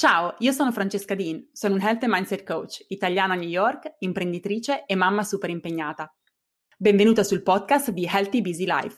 Ciao, io sono Francesca Dean, sono un Health and Mindset Coach, italiana a New York, imprenditrice e mamma super impegnata. Benvenuta sul podcast di Healthy Busy Life.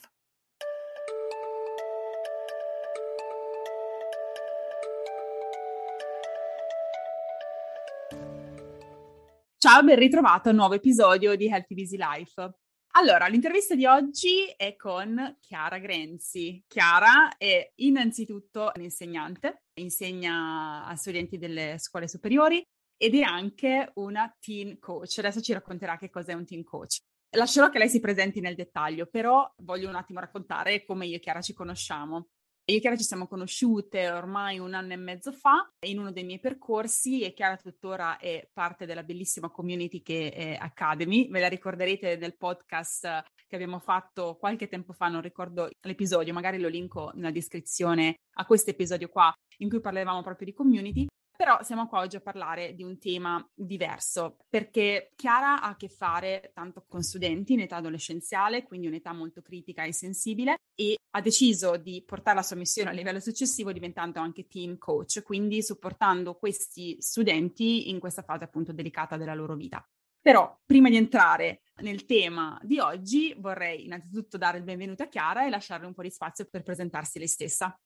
Ciao, ben ritrovato a un nuovo episodio di Healthy Busy Life. Allora, l'intervista di oggi è con Chiara Grenzi. Chiara è innanzitutto un'insegnante, insegna a studenti delle scuole superiori ed è anche una teen coach. Adesso ci racconterà che cos'è un teen coach. Lascerò che lei si presenti nel dettaglio, però voglio un attimo raccontare come io e Chiara ci conosciamo. Io e Chiara ci siamo conosciute ormai un anno e mezzo fa in uno dei miei percorsi e Chiara tuttora è parte della bellissima community che è Academy. Ve la ricorderete nel podcast che abbiamo fatto qualche tempo fa, non ricordo l'episodio, magari lo linko nella descrizione a questo episodio qua in cui parlavamo proprio di community. Però siamo qua oggi a parlare di un tema diverso, perché Chiara ha a che fare tanto con studenti in età adolescenziale, quindi un'età molto critica e sensibile, e ha deciso di portare la sua missione a livello successivo diventando anche team coach, quindi supportando questi studenti in questa fase appunto delicata della loro vita. Però prima di entrare nel tema di oggi vorrei innanzitutto dare il benvenuto a Chiara e lasciarle un po' di spazio per presentarsi lei stessa.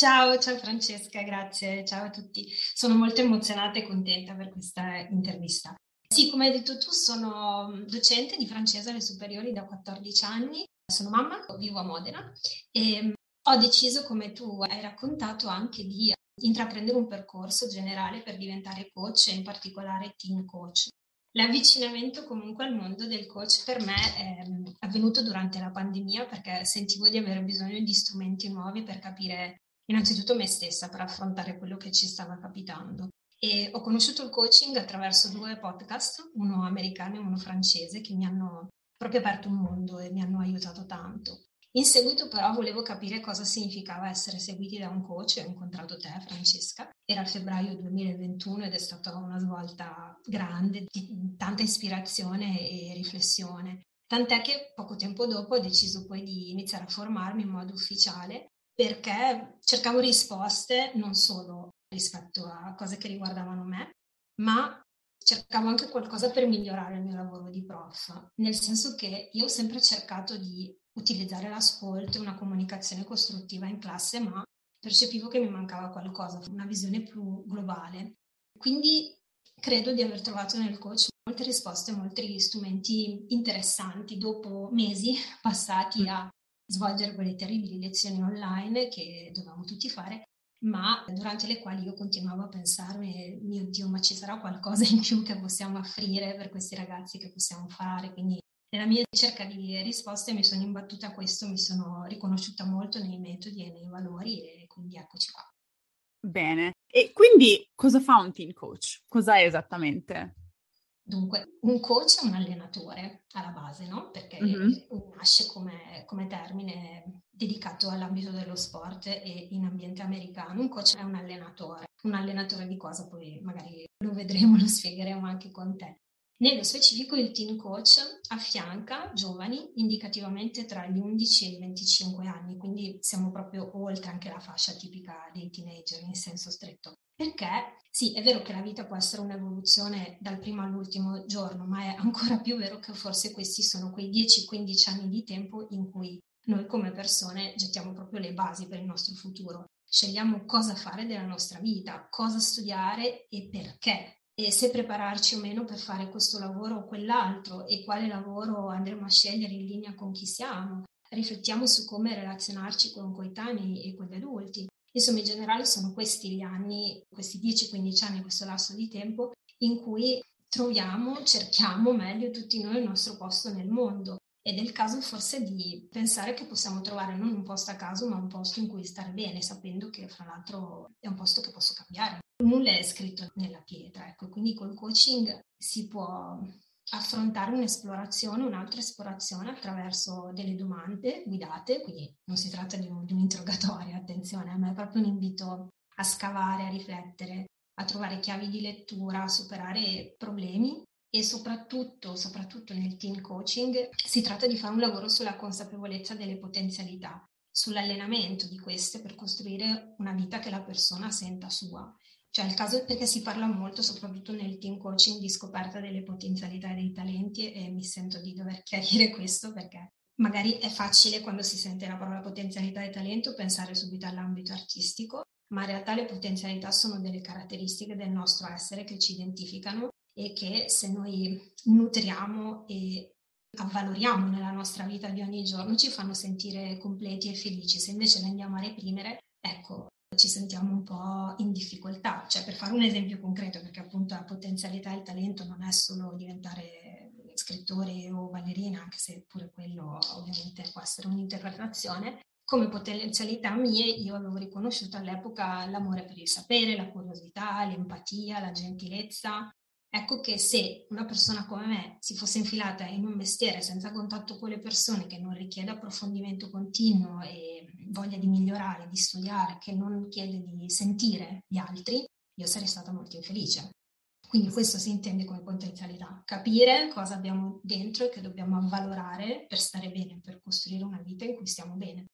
Ciao, ciao Francesca, grazie, ciao a tutti. Sono molto emozionata e contenta per questa intervista. Sì, come hai detto tu, sono docente di francese alle superiori da 14 anni, sono mamma, vivo a Modena e ho deciso, come tu hai raccontato, anche di intraprendere un percorso generale per diventare coach e in particolare teen coach. L'avvicinamento comunque al mondo del coach per me è avvenuto durante la pandemia perché sentivo di avere bisogno di strumenti nuovi per capire innanzitutto me stessa per affrontare quello che ci stava capitando. E ho conosciuto il coaching attraverso due podcast, uno americano e uno francese, che mi hanno proprio aperto un mondo e mi hanno aiutato tanto. In seguito però volevo capire cosa significava essere seguiti da un coach, ho incontrato te Francesca, era febbraio 2021 ed è stata una svolta grande, di tanta ispirazione e riflessione. Tant'è che poco tempo dopo ho deciso poi di iniziare a formarmi in modo ufficiale perché cercavo risposte non solo rispetto a cose che riguardavano me, ma cercavo anche qualcosa per migliorare il mio lavoro di prof, nel senso che io ho sempre cercato di utilizzare l'ascolto e una comunicazione costruttiva in classe, ma percepivo che mi mancava qualcosa, una visione più globale. Quindi credo di aver trovato nel coach molte risposte, molti strumenti interessanti dopo mesi passati a svolgere quelle terribili lezioni online che dovevamo tutti fare, ma durante le quali io continuavo a pensare, mio Dio, ma ci sarà qualcosa in più che possiamo offrire per questi ragazzi che possiamo fare? Quindi nella mia ricerca di risposte mi sono imbattuta a questo, mi sono riconosciuta molto nei metodi e nei valori e quindi eccoci qua. Bene, e quindi cosa fa un team coach? Cos'è esattamente? Dunque, un coach è un allenatore alla base, no? Perché mm-hmm. nasce come, come, termine dedicato all'ambito dello sport e in ambiente americano. Un coach è un allenatore. Un allenatore di cosa? Poi magari lo vedremo, lo spiegheremo anche con te. Nello specifico il team coach affianca giovani indicativamente tra gli 11 e i 25 anni, quindi siamo proprio oltre anche la fascia tipica dei teenager in senso stretto. Perché sì, è vero che la vita può essere un'evoluzione dal primo all'ultimo giorno, ma è ancora più vero che forse questi sono quei 10-15 anni di tempo in cui noi come persone gettiamo proprio le basi per il nostro futuro. Scegliamo cosa fare della nostra vita, cosa studiare e perché. E se prepararci o meno per fare questo lavoro o quell'altro e quale lavoro andremo a scegliere in linea con chi siamo. Riflettiamo su come relazionarci con coetanei e con gli adulti. Insomma, in generale sono questi gli anni, questi 10-15 anni, questo lasso di tempo in cui troviamo, cerchiamo meglio tutti noi il nostro posto nel mondo. Ed è il caso forse di pensare che possiamo trovare non un posto a caso, ma un posto in cui stare bene, sapendo che fra l'altro è un posto che posso cambiare. Nulla è scritto nella pietra, ecco, quindi col coaching si può affrontare un'esplorazione, un'altra esplorazione attraverso delle domande guidate, quindi non si tratta di un, di un interrogatorio, attenzione, ma è proprio un invito a scavare, a riflettere, a trovare chiavi di lettura, a superare problemi e soprattutto, soprattutto nel team coaching si tratta di fare un lavoro sulla consapevolezza delle potenzialità, sull'allenamento di queste per costruire una vita che la persona senta sua Cioè il caso perché si parla molto, soprattutto nel team coaching, di scoperta delle potenzialità e dei talenti e mi sento di dover chiarire questo perché magari è facile quando si sente la parola potenzialità e talento pensare subito all'ambito artistico, ma in realtà le potenzialità sono delle caratteristiche del nostro essere che ci identificano e che se noi nutriamo e avvaloriamo nella nostra vita di ogni giorno ci fanno sentire completi e felici. Se invece le andiamo a reprimere, ecco, ci sentiamo un po' in difficoltà. Cioè, per fare un esempio concreto, perché appunto la potenzialità e il talento non è solo diventare scrittore o ballerina, anche se pure quello ovviamente può essere un'interpretazione, come potenzialità mie io avevo riconosciuto all'epoca l'amore per il sapere, la curiosità, l'empatia, la gentilezza. Ecco che se una persona come me si fosse infilata in un mestiere senza contatto con le persone, che non richiede approfondimento continuo e voglia di migliorare, di studiare, che non chiede di sentire gli altri, io sarei stata molto infelice. Quindi questo si intende come potenzialità, capire cosa abbiamo dentro e che dobbiamo avvalorare per stare bene, per costruire una vita in cui stiamo bene.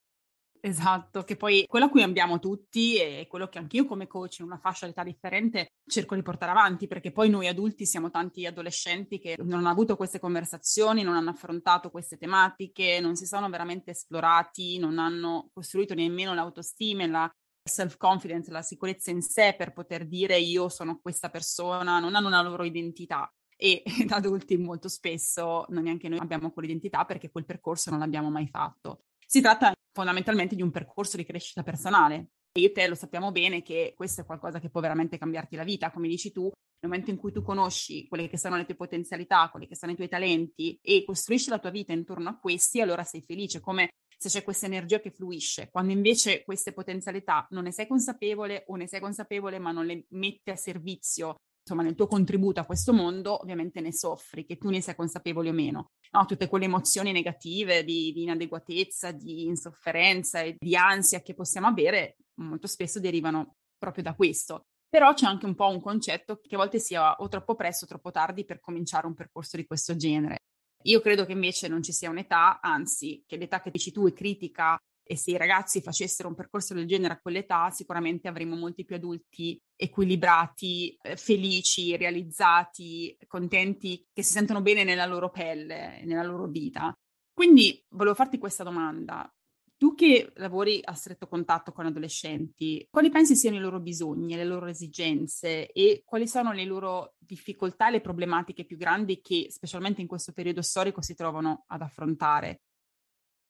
Esatto, che poi quello a cui abbiamo tutti e quello che anch'io come coach in una fascia d'età differente cerco di portare avanti, perché poi noi adulti siamo tanti adolescenti che non hanno avuto queste conversazioni, non hanno affrontato queste tematiche, non si sono veramente esplorati, non hanno costruito nemmeno l'autostima e la self-confidence, la sicurezza in sé per poter dire io sono questa persona, non hanno una loro identità. E da adulti molto spesso non neanche noi abbiamo quell'identità perché quel percorso non l'abbiamo mai fatto. Si tratta fondamentalmente di un percorso di crescita personale. E io e te lo sappiamo bene che questo è qualcosa che può veramente cambiarti la vita, come dici tu, nel momento in cui tu conosci quelle che sono le tue potenzialità, quelli che sono i tuoi talenti e costruisci la tua vita intorno a questi, allora sei felice, come se c'è questa energia che fluisce, quando invece queste potenzialità non ne sei consapevole o ne sei consapevole ma non le metti a servizio, insomma nel tuo contributo a questo mondo, ovviamente ne soffri, che tu ne sia consapevole o meno. No, tutte quelle emozioni negative di, di inadeguatezza, di insofferenza e di ansia che possiamo avere molto spesso derivano proprio da questo. Però c'è anche un po' un concetto che a volte sia o troppo presto o troppo tardi per cominciare un percorso di questo genere. Io credo che invece non ci sia un'età, anzi, che l'età che dici tu è critica e se i ragazzi facessero un percorso del genere a quell'età, sicuramente avremmo molti più adulti equilibrati, eh, felici, realizzati, contenti, che si sentono bene nella loro pelle, nella loro vita. Quindi volevo farti questa domanda. Tu che lavori a stretto contatto con adolescenti, quali pensi siano i loro bisogni, le loro esigenze e quali sono le loro difficoltà e le problematiche più grandi che specialmente in questo periodo storico si trovano ad affrontare?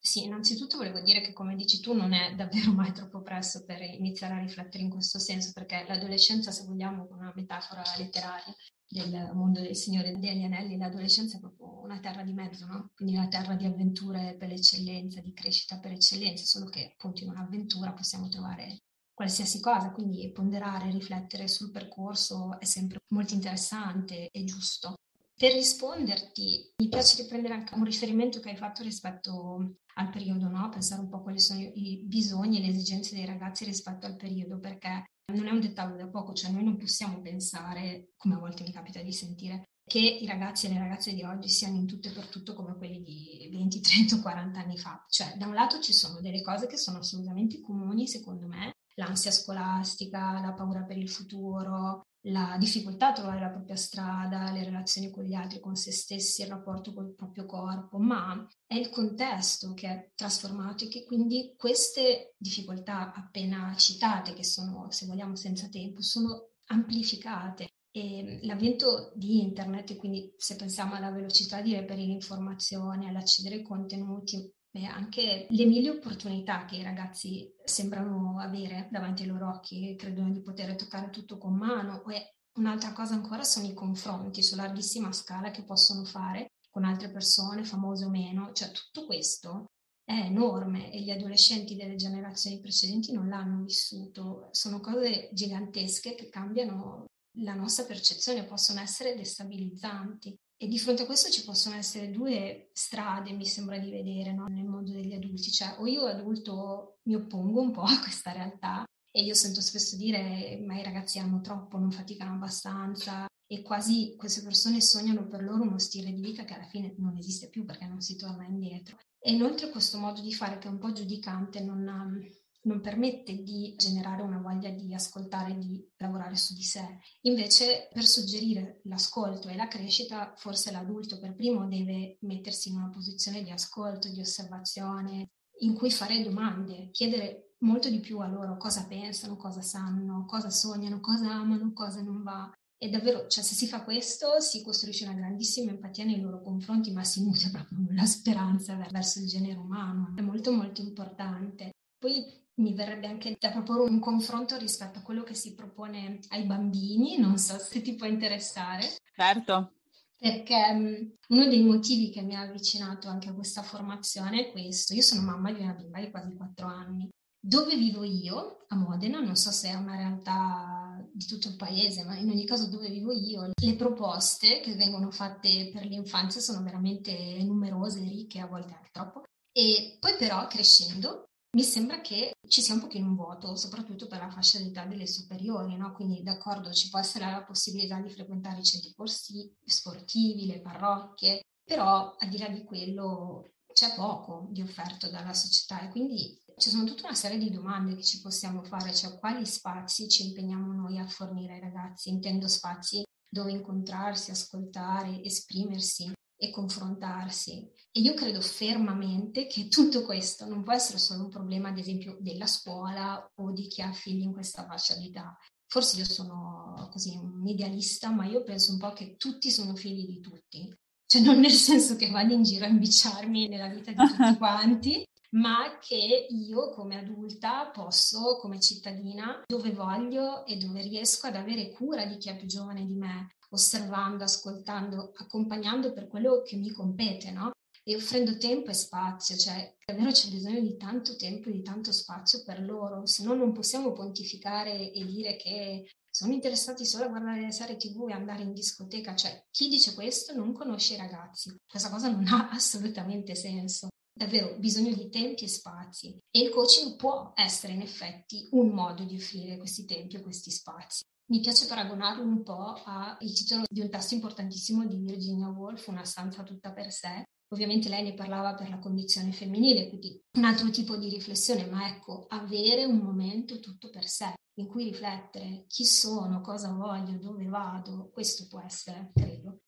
Sì, innanzitutto volevo dire che come dici tu non è davvero mai troppo presto per iniziare a riflettere in questo senso, perché l'adolescenza, se vogliamo, con una metafora letteraria, del mondo del Signore degli Anelli, l'adolescenza è proprio una terra di mezzo, no? Quindi una terra di avventure per eccellenza, di crescita per eccellenza, solo che appunto in un'avventura possiamo trovare qualsiasi cosa, quindi ponderare, riflettere sul percorso è sempre molto interessante e giusto. Per risponderti, mi piace riprendere anche un riferimento che hai fatto rispetto al periodo, no? pensare un po' quali sono i bisogni e le esigenze dei ragazzi rispetto al periodo, perché non è un dettaglio da poco, cioè noi non possiamo pensare, come a volte mi capita di sentire, che i ragazzi e le ragazze di oggi siano in tutto e per tutto come quelli di 20, 30, 40 anni fa. Cioè, da un lato ci sono delle cose che sono assolutamente comuni, secondo me, l'ansia scolastica, la paura per il futuro, la difficoltà a trovare la propria strada, le relazioni con gli altri, con se stessi, il rapporto col proprio corpo, ma è il contesto che è trasformato e che quindi queste difficoltà appena citate, che sono, se vogliamo, senza tempo, sono amplificate. E l'avvento di internet, e quindi se pensiamo alla velocità di reperire informazioni, all'accedere ai contenuti, e anche le mille opportunità che i ragazzi sembrano avere davanti ai loro occhi, credono di poter toccare tutto con mano. E un'altra cosa ancora sono i confronti su larghissima scala che possono fare con altre persone, famose o meno. Cioè tutto questo è enorme e gli adolescenti delle generazioni precedenti non l'hanno vissuto. Sono cose gigantesche che cambiano la nostra percezione, possono essere destabilizzanti. E di fronte a questo ci possono essere due strade, mi sembra di vedere, no? nel mondo degli adulti. Cioè, o io adulto mi oppongo un po' a questa realtà e io sento spesso dire ma i ragazzi hanno troppo, non faticano abbastanza e quasi queste persone sognano per loro uno stile di vita che alla fine non esiste più perché non si torna indietro. E inoltre questo modo di fare che è un po' giudicante non, non permette di generare una voglia di ascoltare, di lavorare su di sé. Invece per suggerire l'ascolto e la crescita, forse l'adulto per primo deve mettersi in una posizione di ascolto, di osservazione, in cui fare domande, chiedere molto di più a loro cosa pensano, cosa sanno, cosa sognano, cosa amano, cosa non va. E davvero, cioè, se si fa questo, si costruisce una grandissima empatia nei loro confronti, ma si nutre proprio la speranza verso il genere umano. È molto, molto importante. Poi mi verrebbe anche da proporre un confronto rispetto a quello che si propone ai bambini, non so se ti può interessare. Certo. Perché um, uno dei motivi che mi ha avvicinato anche a questa formazione è questo. Io sono mamma di una bimba di quasi quattro anni. Dove vivo io, a Modena, non so se è una realtà di tutto il paese, ma in ogni caso dove vivo io, le proposte che vengono fatte per l'infanzia sono veramente numerose, ricche, a volte anche troppo. E poi però crescendo mi sembra che ci sia un pochino un vuoto, soprattutto per la fascia d'età delle superiori, no? Quindi d'accordo, ci può essere la possibilità di frequentare i centri sportivi, le parrocchie, però al di là di quello c'è poco di offerto dalla società e quindi ci sono tutta una serie di domande che ci possiamo fare, cioè quali spazi ci impegniamo noi a fornire ai ragazzi, intendo spazi dove incontrarsi, ascoltare, esprimersi, e confrontarsi. E io credo fermamente che tutto questo non può essere solo un problema, ad esempio, della scuola o di chi ha figli in questa fascia di età. Forse io sono così un idealista, ma io penso un po' che tutti sono figli di tutti. Cioè non nel senso che vado in giro a imbicciarmi nella vita di tutti quanti, ma che io come adulta posso, come cittadina, dove voglio e dove riesco ad avere cura di chi è più giovane di me, osservando, ascoltando, accompagnando per quello che mi compete, no? E offrendo tempo e spazio, cioè davvero c'è bisogno di tanto tempo e di tanto spazio per loro, se no non possiamo pontificare e dire che sono interessati solo a guardare le serie tv e andare in discoteca, cioè chi dice questo non conosce i ragazzi, questa cosa non ha assolutamente senso davvero bisogno di tempi e spazi e il coaching può essere in effetti un modo di offrire questi tempi e questi spazi. Mi piace paragonarlo un po' al titolo di un testo importantissimo di Virginia Woolf, Una stanza tutta per sé. Ovviamente lei ne parlava per la condizione femminile, quindi un altro tipo di riflessione, ma ecco, avere un momento tutto per sé in cui riflettere chi sono, cosa voglio, dove vado, questo può essere, credo,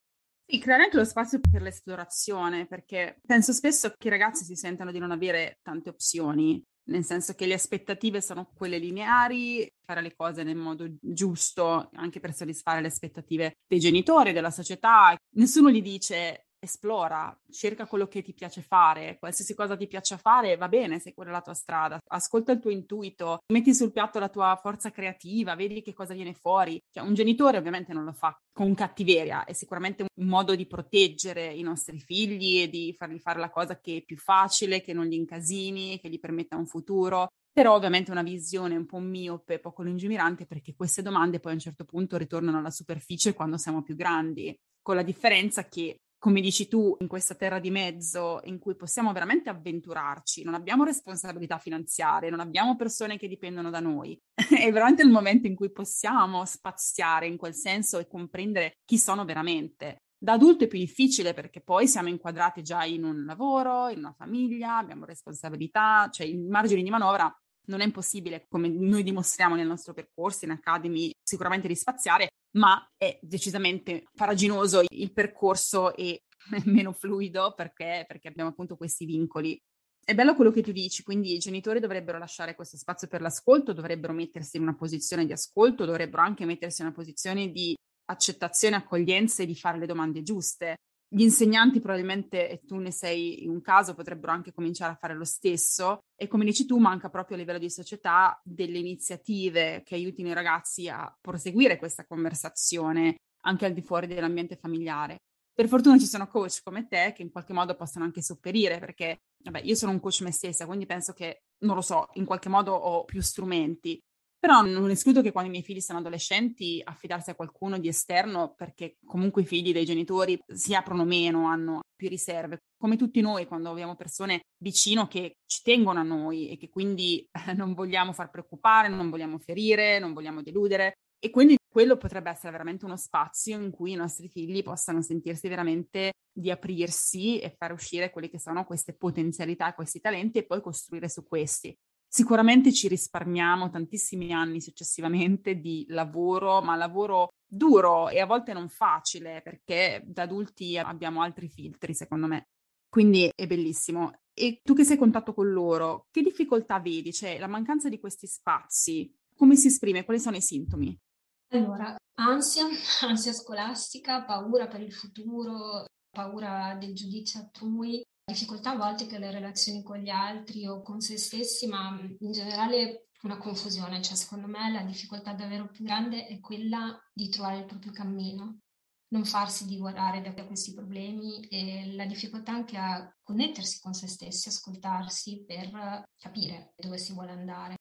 sì, creare anche lo spazio per l'esplorazione, perché penso spesso che i ragazzi si sentano di non avere tante opzioni, nel senso che le aspettative sono quelle lineari, fare le cose nel modo giusto, anche per soddisfare le aspettative dei genitori, della società. Nessuno gli dice esplora, cerca quello che ti piace fare, qualsiasi cosa ti piaccia fare va bene se quella è la tua strada, ascolta il tuo intuito, metti sul piatto la tua forza creativa, vedi che cosa viene fuori. Cioè, un genitore ovviamente non lo fa con cattiveria, è sicuramente un modo di proteggere i nostri figli e di fargli fare la cosa che è più facile, che non gli incasini, che gli permetta un futuro. Però ovviamente una visione un po' miope, poco lungimirante, perché queste domande poi a un certo punto ritornano alla superficie quando siamo più grandi, con la differenza che come dici tu, in questa terra di mezzo in cui possiamo veramente avventurarci, non abbiamo responsabilità finanziarie, non abbiamo persone che dipendono da noi. è veramente il momento in cui possiamo spaziare in quel senso e comprendere chi sono veramente. Da adulto è più difficile perché poi siamo inquadrati già in un lavoro, in una famiglia, abbiamo responsabilità, cioè i margini di manovra non è impossibile, come noi dimostriamo nel nostro percorso in Academy, sicuramente di spaziare, ma è decisamente faraginoso il percorso e meno fluido perché, perché abbiamo appunto questi vincoli. È bello quello che tu dici, quindi i genitori dovrebbero lasciare questo spazio per l'ascolto, dovrebbero mettersi in una posizione di ascolto, dovrebbero anche mettersi in una posizione di accettazione, accoglienza e di fare le domande giuste. Gli insegnanti probabilmente, e tu ne sei un caso, potrebbero anche cominciare a fare lo stesso e come dici tu manca proprio a livello di società delle iniziative che aiutino i ragazzi a proseguire questa conversazione anche al di fuori dell'ambiente familiare. Per fortuna ci sono coach come te che in qualche modo possono anche sopperire perché, vabbè, io sono un coach me stessa, quindi penso che, non lo so, in qualche modo ho più strumenti. Però non escludo che quando i miei figli sono adolescenti affidarsi a qualcuno di esterno perché comunque i figli dei genitori si aprono meno, hanno più riserve. Come tutti noi quando abbiamo persone vicino che ci tengono a noi e che quindi non vogliamo far preoccupare, non vogliamo ferire, non vogliamo deludere. E quindi quello potrebbe essere veramente uno spazio in cui i nostri figli possano sentirsi veramente di aprirsi e fare uscire quelle che sono queste potenzialità, questi talenti e poi costruire su questi sicuramente ci risparmiamo tantissimi anni successivamente di lavoro, ma lavoro duro e a volte non facile perché da adulti abbiamo altri filtri, secondo me. Quindi è bellissimo. E tu che sei in contatto con loro, che difficoltà vedi? Cioè, la mancanza di questi spazi, come si esprime? Quali sono i sintomi? Allora, ansia, ansia scolastica, paura per il futuro, paura del giudizio altrui, difficoltà a volte che le relazioni con gli altri o con se stessi, ma in generale una confusione, cioè secondo me la difficoltà davvero più grande è quella di trovare il proprio cammino, non farsi divorare da questi problemi e la difficoltà anche a connettersi con se stessi, ascoltarsi per capire dove si vuole andare.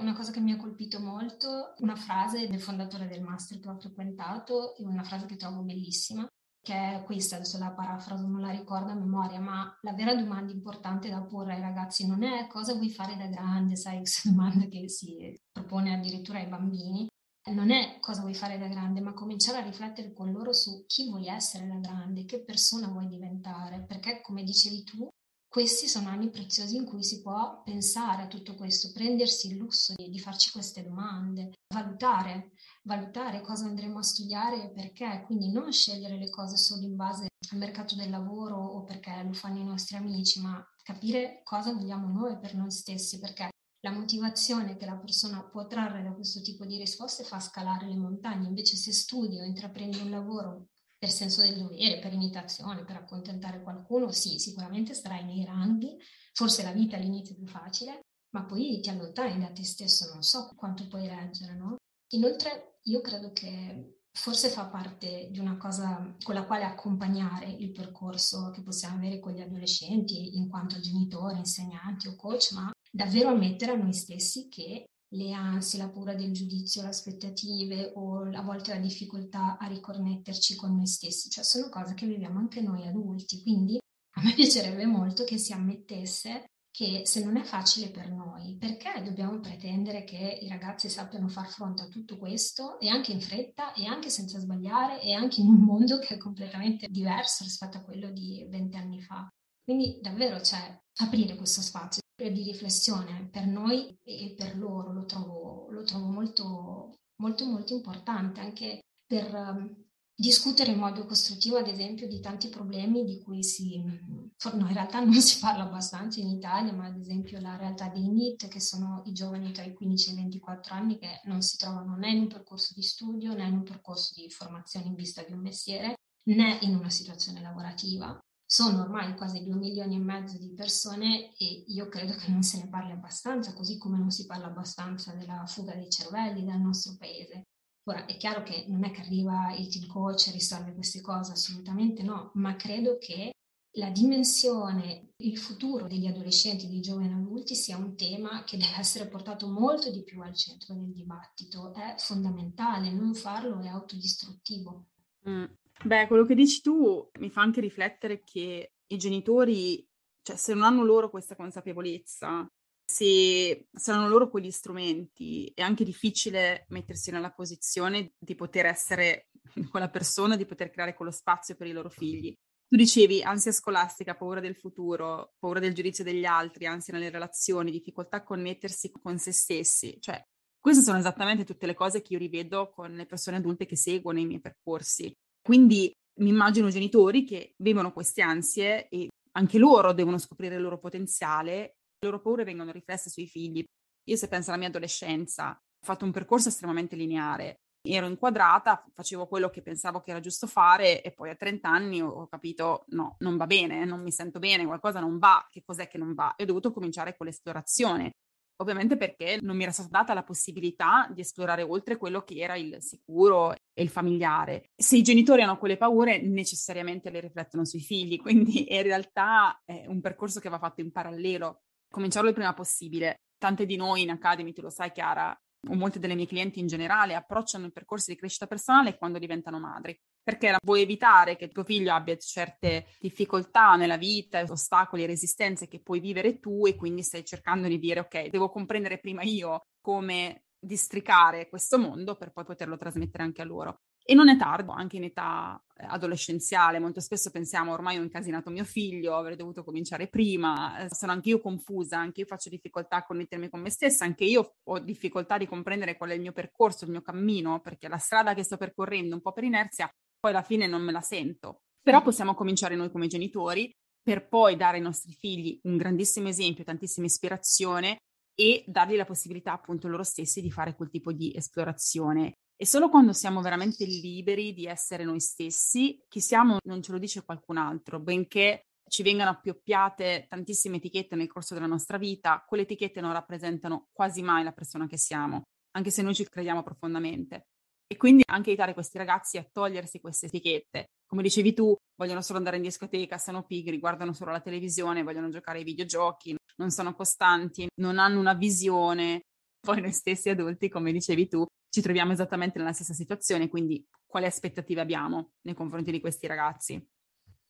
Una cosa che mi ha colpito molto, una frase del fondatore del master che ho frequentato, una frase che trovo bellissima, che questa, adesso la parafraso non la ricordo a memoria, ma la vera domanda importante da porre ai ragazzi non è cosa vuoi fare da grande, sai, questa domanda che si propone addirittura ai bambini, non è cosa vuoi fare da grande, ma cominciare a riflettere con loro su chi vuoi essere da grande, che persona vuoi diventare, perché come dicevi tu, questi sono anni preziosi in cui si può pensare a tutto questo, prendersi il lusso di, di farci queste domande, valutare, valutare cosa andremo a studiare e perché, quindi non scegliere le cose solo in base al mercato del lavoro o perché lo fanno i nostri amici, ma capire cosa vogliamo noi per noi stessi, perché la motivazione che la persona può trarre da questo tipo di risposte fa scalare le montagne. Invece se studi o intraprendi un lavoro per senso del dovere, per imitazione, per accontentare qualcuno, sì, sicuramente starai nei ranghi, forse la vita all'inizio è più facile, ma poi ti allontani da te stesso, non so quanto puoi reggere, no? Inoltre io credo che forse fa parte di una cosa con la quale accompagnare il percorso che possiamo avere con gli adolescenti in quanto genitori, insegnanti o coach, ma davvero ammettere a noi stessi che le ansie, la paura del giudizio, le aspettative o a volte la difficoltà a riconnetterci con noi stessi, cioè sono cose che viviamo anche noi adulti, quindi a me piacerebbe molto che si ammettesse che se non è facile per noi, perché dobbiamo pretendere che i ragazzi sappiano far fronte a tutto questo e anche in fretta e anche senza sbagliare e anche in un mondo che è completamente diverso rispetto a quello di vent'anni fa. Quindi davvero cioè, aprire questo spazio di riflessione per noi e per loro lo trovo, lo trovo molto, molto, molto importante anche per discutere in modo costruttivo, ad esempio, di tanti problemi di cui si, no, in realtà non si parla abbastanza in Italia, ma ad esempio la realtà dei NIT, che sono i giovani tra i 15 e i 24 anni che non si trovano né in un percorso di studio né in un percorso di formazione in vista di un mestiere né in una situazione lavorativa sono ormai quasi due milioni e mezzo di persone e io credo che non se ne parli abbastanza, così come non si parla abbastanza della fuga dei cervelli dal nostro paese. Ora, è chiaro che non è che arriva il team coach e risolve queste cose, assolutamente no, ma credo che la dimensione, il futuro degli adolescenti, dei giovani adulti sia un tema che deve essere portato molto di più al centro del dibattito. È fondamentale, non farlo è autodistruttivo. Mm. Beh, quello che dici tu mi fa anche riflettere che i genitori, cioè se non hanno loro questa consapevolezza, se, hanno loro quegli strumenti, è anche difficile mettersi nella posizione di poter essere quella persona, di poter creare quello spazio per i loro figli. Tu dicevi ansia scolastica, paura del futuro, paura del giudizio degli altri, ansia nelle relazioni, difficoltà a connettersi con se stessi. Cioè, queste sono esattamente tutte le cose che io rivedo con le persone adulte che seguono i miei percorsi. Quindi mi immagino genitori che vivono queste ansie e anche loro devono scoprire il loro potenziale, le loro paure vengono riflesse sui figli. Io se penso alla mia adolescenza, ho fatto un percorso estremamente lineare, ero inquadrata, facevo quello che pensavo che era giusto fare e poi a 30 anni ho capito no, non va bene, non mi sento bene, qualcosa non va, che cos'è che non va? E ho dovuto cominciare con l'esplorazione. Ovviamente perché non mi era stata data la possibilità di esplorare oltre quello che era il sicuro e il familiare. Se i genitori hanno quelle paure, necessariamente le riflettono sui figli, quindi in realtà è un percorso che va fatto in parallelo. Cominciarlo il prima possibile. Tante di noi in Academy, tu lo sai Chiara, o molte delle mie clienti in generale, approcciano i percorsi di crescita personale quando diventano madri perché vuoi evitare che tuo figlio abbia certe difficoltà nella vita, ostacoli e resistenze che puoi vivere tu e quindi stai cercando di dire ok, devo comprendere prima io come districare questo mondo per poi poterlo trasmettere anche a loro. E non è tardi, anche in età eh, adolescenziale, molto spesso pensiamo ormai ho incasinato mio figlio, avrei dovuto cominciare prima, eh, sono anche io confusa, anche io faccio difficoltà a connettermi con me stessa, anche io ho difficoltà di comprendere qual è il mio percorso, il mio cammino, perché la strada che sto percorrendo un po' per inerzia, poi alla fine non me la sento. Però possiamo cominciare noi come genitori per poi dare ai nostri figli un grandissimo esempio, tantissima ispirazione e dargli la possibilità appunto loro stessi di fare quel tipo di esplorazione. E solo quando siamo veramente liberi di essere noi stessi, chi siamo non ce lo dice qualcun altro, benché ci vengano appioppiate tantissime etichette nel corso della nostra vita, quelle etichette non rappresentano quasi mai la persona che siamo, anche se noi ci crediamo profondamente. E quindi anche aiutare questi ragazzi a togliersi queste etichette. Come dicevi tu, vogliono solo andare in discoteca, sono pigri, guardano solo la televisione, vogliono giocare ai videogiochi, non sono costanti, non hanno una visione. Poi noi stessi adulti, come dicevi tu, ci troviamo esattamente nella stessa situazione, quindi quali aspettative abbiamo nei confronti di questi ragazzi?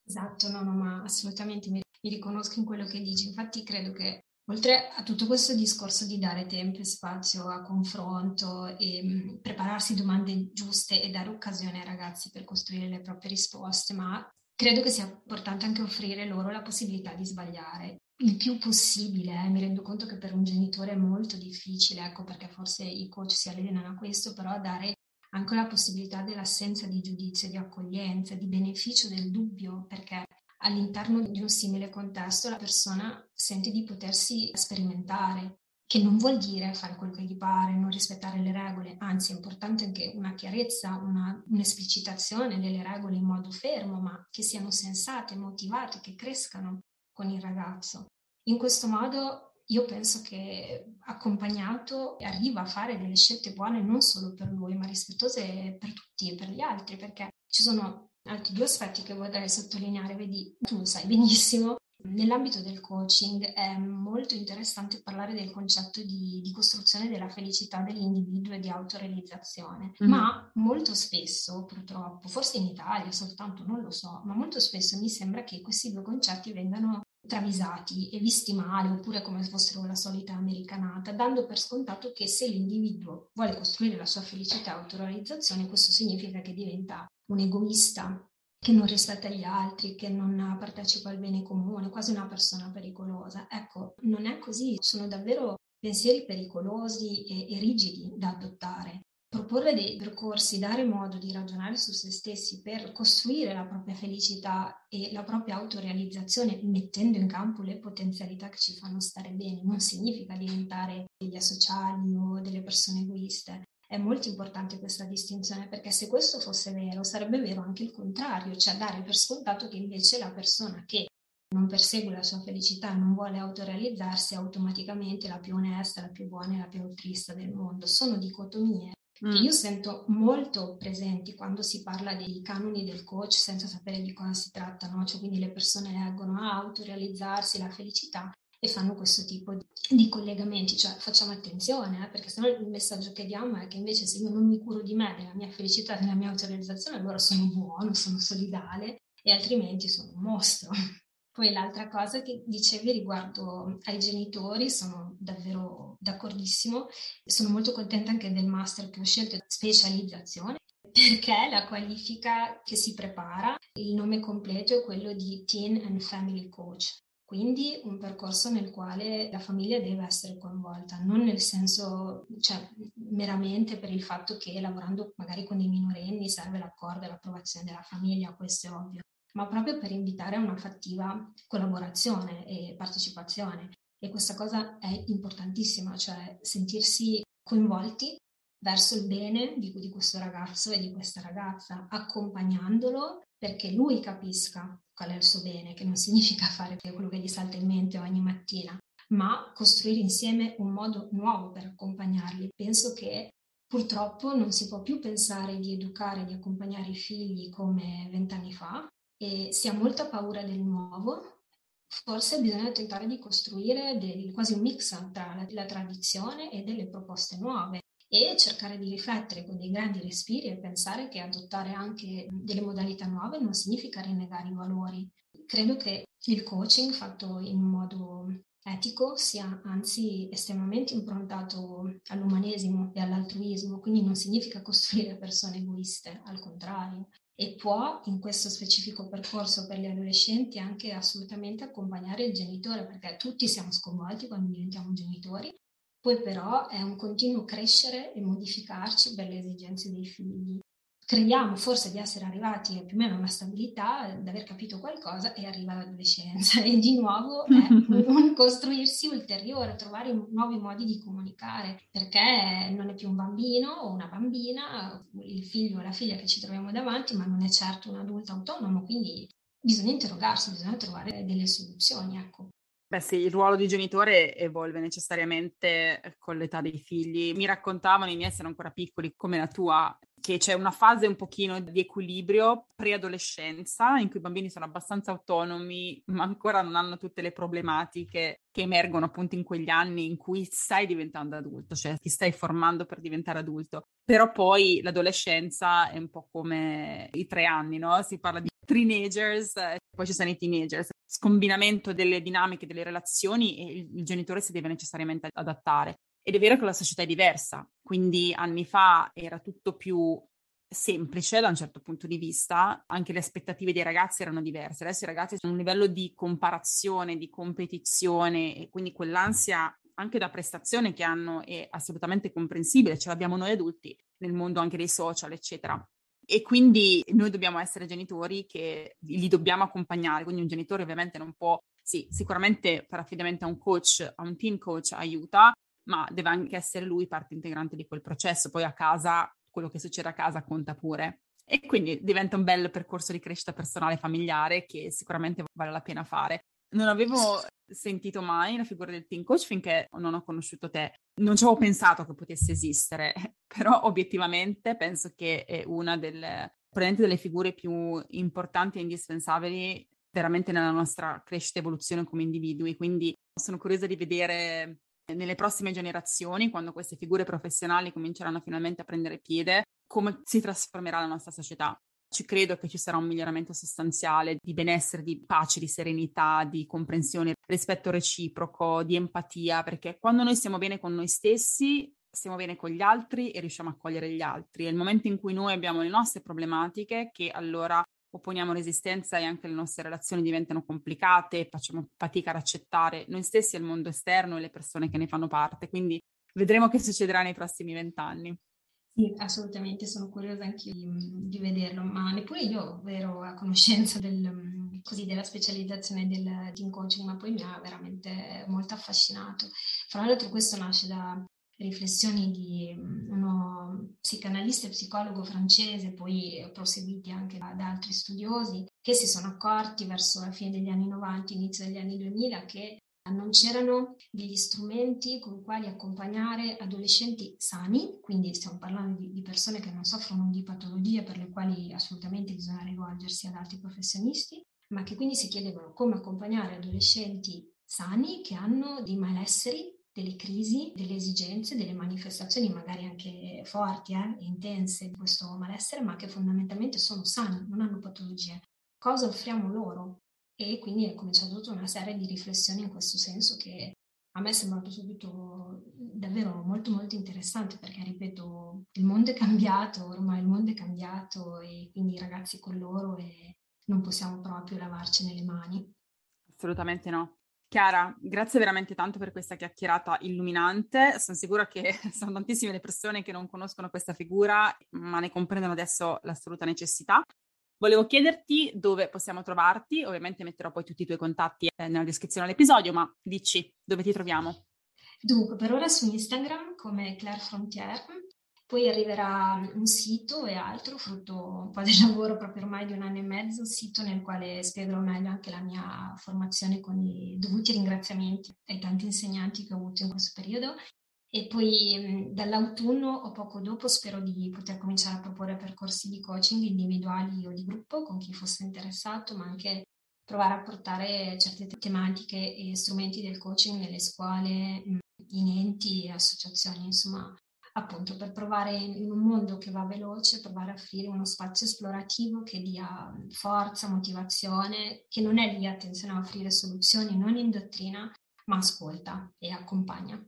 Esatto, no, no, ma assolutamente mi, mi riconosco in quello che dici. Infatti credo che oltre a tutto questo discorso di dare tempo e spazio a confronto e mh, mm, prepararsi domande giuste e dare occasione ai ragazzi per costruire le proprie risposte, ma credo che sia importante anche offrire loro la possibilità di sbagliare il più possibile. Eh. Mi rendo conto che per un genitore è molto difficile, ecco perché forse i coach si allenano a questo, però a dare anche la possibilità dell'assenza di giudizio, di accoglienza, di beneficio del dubbio, perché all'interno di un simile contesto la persona sente di potersi sperimentare, che non vuol dire fare quello che gli pare, non rispettare le regole, anzi è importante anche una chiarezza, una, un'esplicitazione delle regole in modo fermo, ma che siano sensate, motivate, che crescano con il ragazzo. In questo modo io penso che accompagnato arriva a fare delle scelte buone non solo per lui, ma rispettose per tutti e per gli altri, perché ci sono altri due aspetti che vorrei sottolineare. Vedi, tu lo sai benissimo, Nell'ambito del coaching è molto interessante parlare del concetto di, di costruzione della felicità dell'individuo e di autorealizzazione, mm-hmm. ma molto spesso, purtroppo, forse in Italia soltanto, non lo so, ma molto spesso mi sembra che questi due concetti vengano travisati e visti male oppure come se fossero la solita americanata, dando per scontato che se l'individuo vuole costruire la sua felicità e autorealizzazione, questo significa che diventa un egoista che non rispetta gli altri, che non partecipa al bene comune, quasi una persona pericolosa. Ecco, non è così, sono davvero pensieri pericolosi e, e rigidi da adottare. Proporre dei percorsi, dare modo di ragionare su se stessi per costruire la propria felicità e la propria autorealizzazione, mettendo in campo le potenzialità che ci fanno stare bene, non significa diventare degli asociali o delle persone egoiste, è molto importante questa distinzione perché se questo fosse vero, sarebbe vero anche il contrario, cioè dare per scontato che invece la persona che non persegue la sua felicità, non vuole autorealizzarsi, è automaticamente la più onesta, la più buona e la più altruista del mondo. Sono dicotomie mm. che io sento molto presenti quando si parla dei canoni del coach senza sapere di cosa si tratta, no? cioè quindi le persone leggono a autorealizzarsi, la felicità e fanno questo tipo di, di collegamenti, cioè facciamo attenzione, eh, perché sennò il messaggio che diamo è che invece se io non mi curo di me, della mia felicità, della mia autorealizzazione, allora sono buono, sono solidale e altrimenti sono un mostro. Poi l'altra cosa che dicevi riguardo ai genitori, sono davvero d'accordissimo, sono molto contenta anche del master che ho scelto, specializzazione, perché la qualifica che si prepara, il nome completo è quello di Teen and Family Coach. Quindi un percorso nel quale la famiglia deve essere coinvolta, non nel senso, cioè meramente per il fatto che lavorando magari con dei minorenni serve l'accordo e l'approvazione della famiglia, questo è ovvio, ma proprio per invitare a una fattiva collaborazione e partecipazione. E questa cosa è importantissima, cioè sentirsi coinvolti verso il bene di, di questo ragazzo e di questa ragazza, accompagnandolo perché lui capisca qual è il suo bene, che non significa fare quello che gli salta in mente ogni mattina, ma costruire insieme un modo nuovo per accompagnarli. Penso che purtroppo non si può più pensare di educare, di accompagnare i figli come vent'anni fa e si ha molta paura del nuovo. Forse bisogna tentare di costruire del, quasi un mix tra la, la tradizione e delle proposte nuove e cercare di riflettere con dei grandi respiri e pensare che adottare anche delle modalità nuove non significa rinnegare i valori. Credo che il coaching fatto in modo etico, sia anzi estremamente improntato all'umanesimo e all'altruismo, quindi non significa costruire persone egoiste, al contrario, e può in questo specifico percorso per gli adolescenti anche assolutamente accompagnare il genitore, perché tutti siamo sconvolti quando diventiamo genitori, poi però è un continuo crescere e modificarci per le esigenze dei figli crediamo forse di essere arrivati più o meno a una stabilità, di aver capito qualcosa e arriva l'adolescenza e di nuovo è un costruirsi ulteriore, trovare nuovi modi di comunicare perché non è più un bambino o una bambina, il figlio o la figlia che ci troviamo davanti, ma non è certo un adulto autonomo, quindi bisogna interrogarsi, bisogna trovare delle soluzioni, ecco. Beh sì, il ruolo di genitore evolve necessariamente eh, con l'età dei figli. Mi raccontavano i miei essere ancora piccoli come la tua, che c'è una fase un pochino di equilibrio preadolescenza in cui i bambini sono abbastanza autonomi, ma ancora non hanno tutte le problematiche che emergono appunto in quegli anni in cui stai diventando adulto, cioè ti stai formando per diventare adulto. Però poi l'adolescenza è un po' come i tre anni, no? Si parla di teenagers, poi ci sono i teenagers, scombinamento delle dinamiche, delle relazioni e il, il genitore si deve necessariamente adattare. Ed è vero che la società è diversa, quindi anni fa era tutto più semplice da un certo punto di vista, anche le aspettative dei ragazzi erano diverse. Adesso i ragazzi a un livello di comparazione, di competizione e quindi quell'ansia anche da prestazione che hanno è assolutamente comprensibile, ce l'abbiamo noi adulti nel mondo anche dei social, eccetera. E quindi noi dobbiamo essere genitori che li dobbiamo accompagnare, quindi un genitore ovviamente non può, sì, sicuramente fare affidamento a un coach, a un team coach aiuta, ma deve anche essere lui parte integrante di quel processo, poi a casa quello che succede a casa conta pure. E quindi diventa un bel percorso di crescita personale e familiare che sicuramente vale la pena fare. Non avevo sentito mai la figura del team coach finché non ho conosciuto te. Non ci avevo pensato che potesse esistere, però obiettivamente penso che è una delle, delle figure più importanti e indispensabili veramente nella nostra crescita e evoluzione come individui. Quindi sono curiosa di vedere nelle prossime generazioni, quando queste figure professionali cominceranno finalmente a prendere piede, come si trasformerà la nostra società. Ci credo che ci sarà un miglioramento sostanziale di benessere, di pace, di serenità, di comprensione, rispetto reciproco, di empatia, perché quando noi stiamo bene con noi stessi, stiamo bene con gli altri e riusciamo a cogliere gli altri. È il momento in cui noi abbiamo le nostre problematiche che allora opponiamo resistenza e anche le nostre relazioni diventano complicate, facciamo fatica ad accettare noi stessi e il mondo esterno e le persone che ne fanno parte. Quindi vedremo che succederà nei prossimi vent'anni. Sì, assolutamente, sono curiosa anche di, di, vederlo, ma neppure io ero a conoscenza del, così, della specializzazione del team coaching, ma poi mi ha veramente molto affascinato. Fra l'altro questo nasce da riflessioni di uno psicanalista e psicologo francese, poi proseguiti anche da, da altri studiosi, che si sono accorti verso la fine degli anni 90, inizio degli anni 2000, che non c'erano degli strumenti con i quali accompagnare adolescenti sani, quindi stiamo parlando di, di, persone che non soffrono di patologie per le quali assolutamente bisogna rivolgersi ad altri professionisti, ma che quindi si chiedevano come accompagnare adolescenti sani che hanno dei malesseri, delle crisi, delle esigenze, delle manifestazioni magari anche forti eh, e intense di questo malessere, ma che fondamentalmente sono sani, non hanno patologie. Cosa offriamo loro? e quindi è cominciata tutta una serie di riflessioni in questo senso che a me è sembrato subito davvero molto molto interessante perché ripeto il mondo è cambiato ormai il mondo è cambiato e quindi i ragazzi con loro e non possiamo proprio lavarcene le mani assolutamente no Chiara, grazie veramente tanto per questa chiacchierata illuminante. Sono sicura che sono tantissime le persone che non conoscono questa figura, ma ne comprendono adesso l'assoluta necessità. Volevo chiederti dove possiamo trovarti, ovviamente metterò poi tutti i tuoi contatti eh, nella descrizione dell'episodio, ma dici dove ti troviamo? Dunque, per ora su Instagram come Claire Frontier, poi arriverà un sito e altro, frutto un po' del lavoro proprio ormai di un anno e mezzo, un sito nel quale spiegherò meglio anche la mia formazione con i dovuti ringraziamenti ai tanti insegnanti che ho avuto in questo periodo. E poi dall'autunno o poco dopo spero di poter cominciare a proporre percorsi di coaching individuali o di gruppo con chi fosse interessato, ma anche provare a portare certe tematiche e strumenti del coaching nelle scuole, in enti e associazioni, insomma, appunto per provare in un mondo che va veloce, provare a offrire uno spazio esplorativo che dia forza, motivazione, che non è lì, attenzione, a offrire soluzioni, non in dottrina, ma ascolta e accompagna.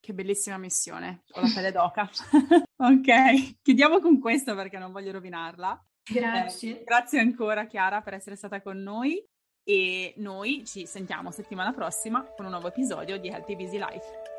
Che bellissima missione, ho la pelle d'oca. ok, chiudiamo con questo perché non voglio rovinarla. Grazie. Eh, grazie ancora Chiara per essere stata con noi e noi ci sentiamo settimana prossima con un nuovo episodio di Healthy Busy Life.